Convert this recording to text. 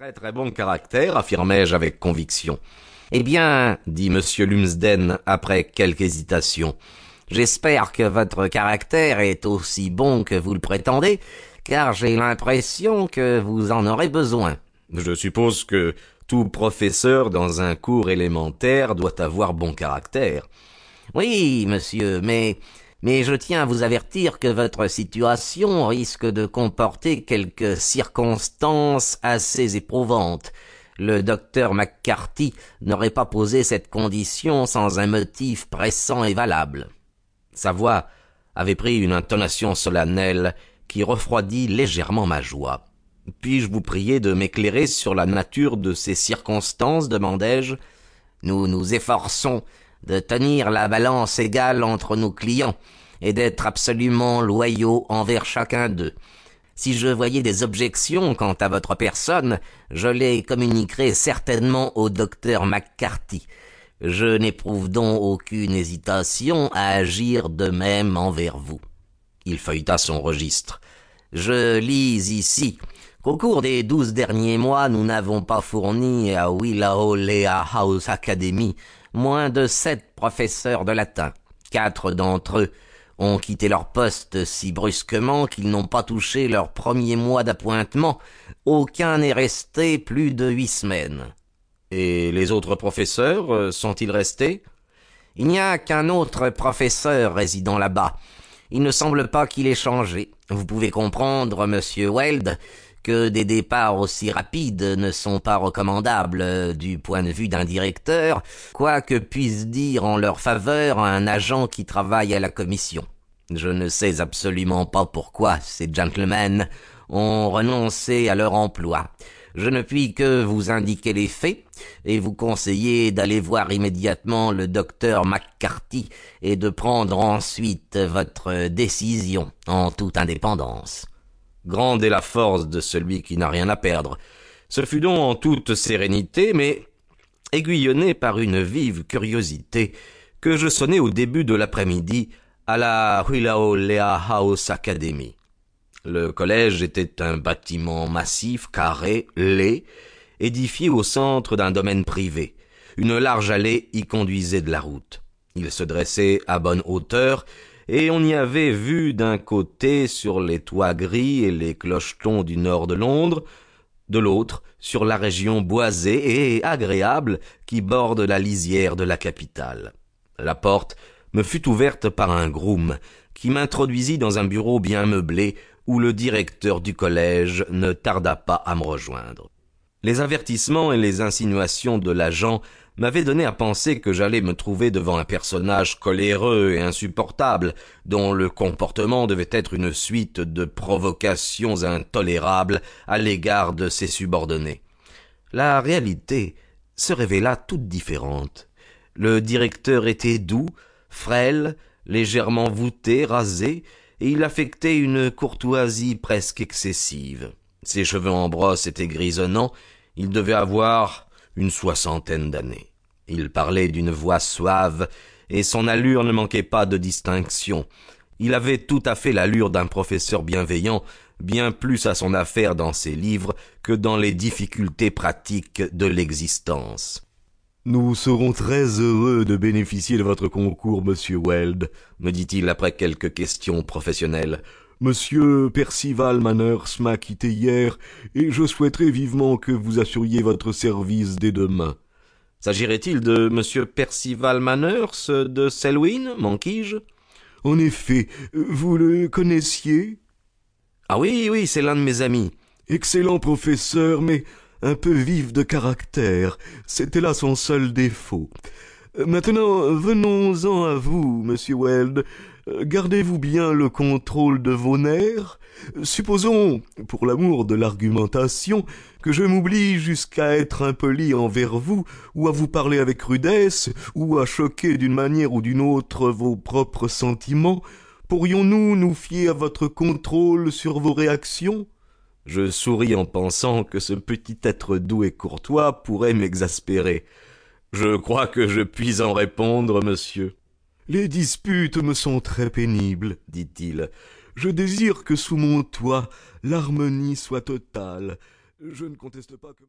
Très très bon caractère, affirmai-je avec conviction. Eh bien, dit M. Lumsden après quelque hésitation, j'espère que votre caractère est aussi bon que vous le prétendez, car j'ai l'impression que vous en aurez besoin. Je suppose que tout professeur dans un cours élémentaire doit avoir bon caractère. Oui, monsieur, mais mais je tiens à vous avertir que votre situation risque de comporter quelques circonstances assez éprouvantes. Le docteur McCarthy n'aurait pas posé cette condition sans un motif pressant et valable. Sa voix avait pris une intonation solennelle qui refroidit légèrement ma joie. Puis-je vous prier de m'éclairer sur la nature de ces circonstances demandai-je. Nous nous efforçons de tenir la balance égale entre nos clients et d'être absolument loyaux envers chacun d'eux. Si je voyais des objections quant à votre personne, je les communiquerais certainement au docteur McCarthy. Je n'éprouve donc aucune hésitation à agir de même envers vous. Il feuilleta son registre. Je lis ici qu'au cours des douze derniers mois, nous n'avons pas fourni à Lea House Academy moins de sept professeurs de latin. Quatre d'entre eux ont quitté leur poste si brusquement qu'ils n'ont pas touché leur premier mois d'appointement. Aucun n'est resté plus de huit semaines. Et les autres professeurs euh, sont-ils restés? Il n'y a qu'un autre professeur résidant là-bas. Il ne semble pas qu'il ait changé. Vous pouvez comprendre, monsieur Weld, que des départs aussi rapides ne sont pas recommandables euh, du point de vue d'un directeur, quoi que puisse dire en leur faveur un agent qui travaille à la commission. Je ne sais absolument pas pourquoi ces gentlemen ont renoncé à leur emploi. Je ne puis que vous indiquer les faits et vous conseiller d'aller voir immédiatement le docteur McCarthy et de prendre ensuite votre décision en toute indépendance. Grande est la force de celui qui n'a rien à perdre. Ce fut donc en toute sérénité, mais aiguillonné par une vive curiosité, que je sonnai au début de l'après-midi à la Lea House Academy. Le collège était un bâtiment massif, carré, laid, édifié au centre d'un domaine privé. Une large allée y conduisait de la route. Il se dressait à bonne hauteur, et on y avait vu d'un côté sur les toits gris et les clochetons du nord de Londres, de l'autre sur la région boisée et agréable qui borde la lisière de la capitale. La porte me fut ouverte par un groom qui m'introduisit dans un bureau bien meublé où le directeur du collège ne tarda pas à me rejoindre. Les avertissements et les insinuations de l'agent m'avait donné à penser que j'allais me trouver devant un personnage coléreux et insupportable, dont le comportement devait être une suite de provocations intolérables à l'égard de ses subordonnés. La réalité se révéla toute différente. Le directeur était doux, frêle, légèrement voûté, rasé, et il affectait une courtoisie presque excessive. Ses cheveux en brosse étaient grisonnants, il devait avoir une soixantaine d'années. Il parlait d'une voix suave, et son allure ne manquait pas de distinction. Il avait tout à fait l'allure d'un professeur bienveillant, bien plus à son affaire dans ses livres que dans les difficultés pratiques de l'existence. Nous serons très heureux de bénéficier de votre concours, monsieur Weld, me dit-il après quelques questions professionnelles. Monsieur Percival Manners m'a quitté hier, et je souhaiterais vivement que vous assuriez votre service dès demain. S'agirait-il de M. Percival Manners de Selwyn, manquis-je En effet, vous le connaissiez? Ah oui, oui, c'est l'un de mes amis. Excellent professeur, mais un peu vif de caractère. C'était là son seul défaut. Maintenant, venons-en à vous, monsieur Weld. Gardez-vous bien le contrôle de vos nerfs Supposons, pour l'amour de l'argumentation, que je m'oublie jusqu'à être impoli envers vous, ou à vous parler avec rudesse, ou à choquer d'une manière ou d'une autre vos propres sentiments, pourrions-nous nous fier à votre contrôle sur vos réactions? Je souris en pensant que ce petit être doux et courtois pourrait m'exaspérer. Je crois que je puis en répondre, monsieur. Les disputes me sont très pénibles, dit-il. Je désire que sous mon toit l'harmonie soit totale. Je ne conteste pas que